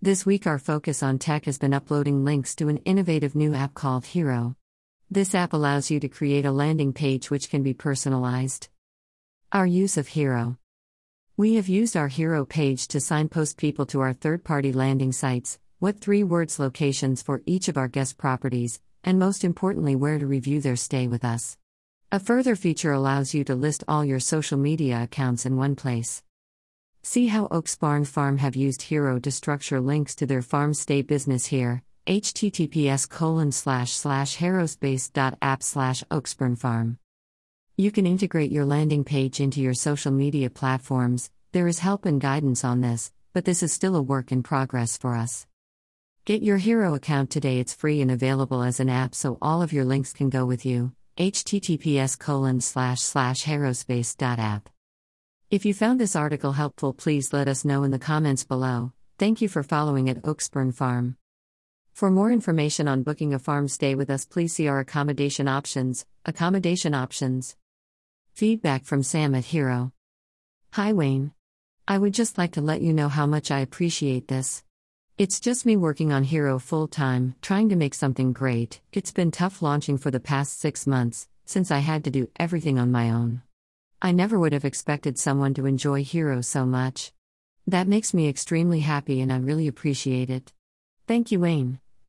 This week, our focus on tech has been uploading links to an innovative new app called Hero. This app allows you to create a landing page which can be personalized. Our use of Hero. We have used our Hero page to signpost people to our third party landing sites, what three words locations for each of our guest properties, and most importantly, where to review their stay with us. A further feature allows you to list all your social media accounts in one place. See how Oaks Barn Farm have used Hero to structure links to their farm stay business here. https colon slash slash herospace.app slash oaksburnfarm. You can integrate your landing page into your social media platforms. There is help and guidance on this, but this is still a work in progress for us. Get your Hero account today. It's free and available as an app so all of your links can go with you. https colon slash slash herospace.app. If you found this article helpful, please let us know in the comments below. Thank you for following at Oaksburn Farm. For more information on booking a farm stay with us, please see our accommodation options. Accommodation options. Feedback from Sam at Hero. Hi Wayne. I would just like to let you know how much I appreciate this. It's just me working on Hero full time, trying to make something great. It's been tough launching for the past six months, since I had to do everything on my own. I never would have expected someone to enjoy Hero so much. That makes me extremely happy and I really appreciate it. Thank you, Wayne.